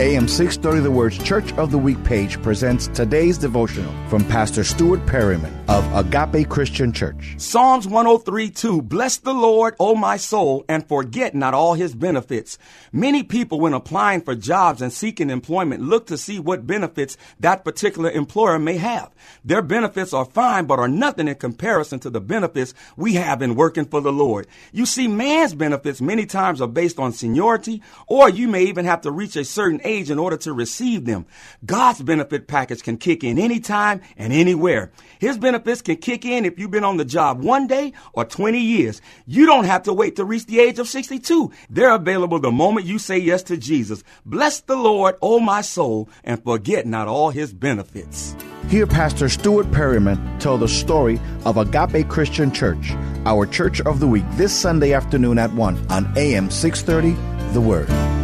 AM 630 The Word's Church of the Week page presents today's devotional from Pastor Stuart Perryman of Agape Christian Church. Psalms 103 2 Bless the Lord, O my soul, and forget not all his benefits. Many people, when applying for jobs and seeking employment, look to see what benefits that particular employer may have. Their benefits are fine, but are nothing in comparison to the benefits we have in working for the Lord. You see, man's benefits many times are based on seniority, or you may even have to reach a certain age in order to receive them. God's benefit package can kick in anytime and anywhere. His benefits can kick in if you've been on the job one day or 20 years. You don't have to wait to reach the age of 62. They're available the moment you say yes to Jesus. Bless the Lord, O my soul, and forget not all his benefits. Hear Pastor Stuart Perryman tell the story of Agape Christian Church, our church of the week, this Sunday afternoon at 1 on AM 630, The Word.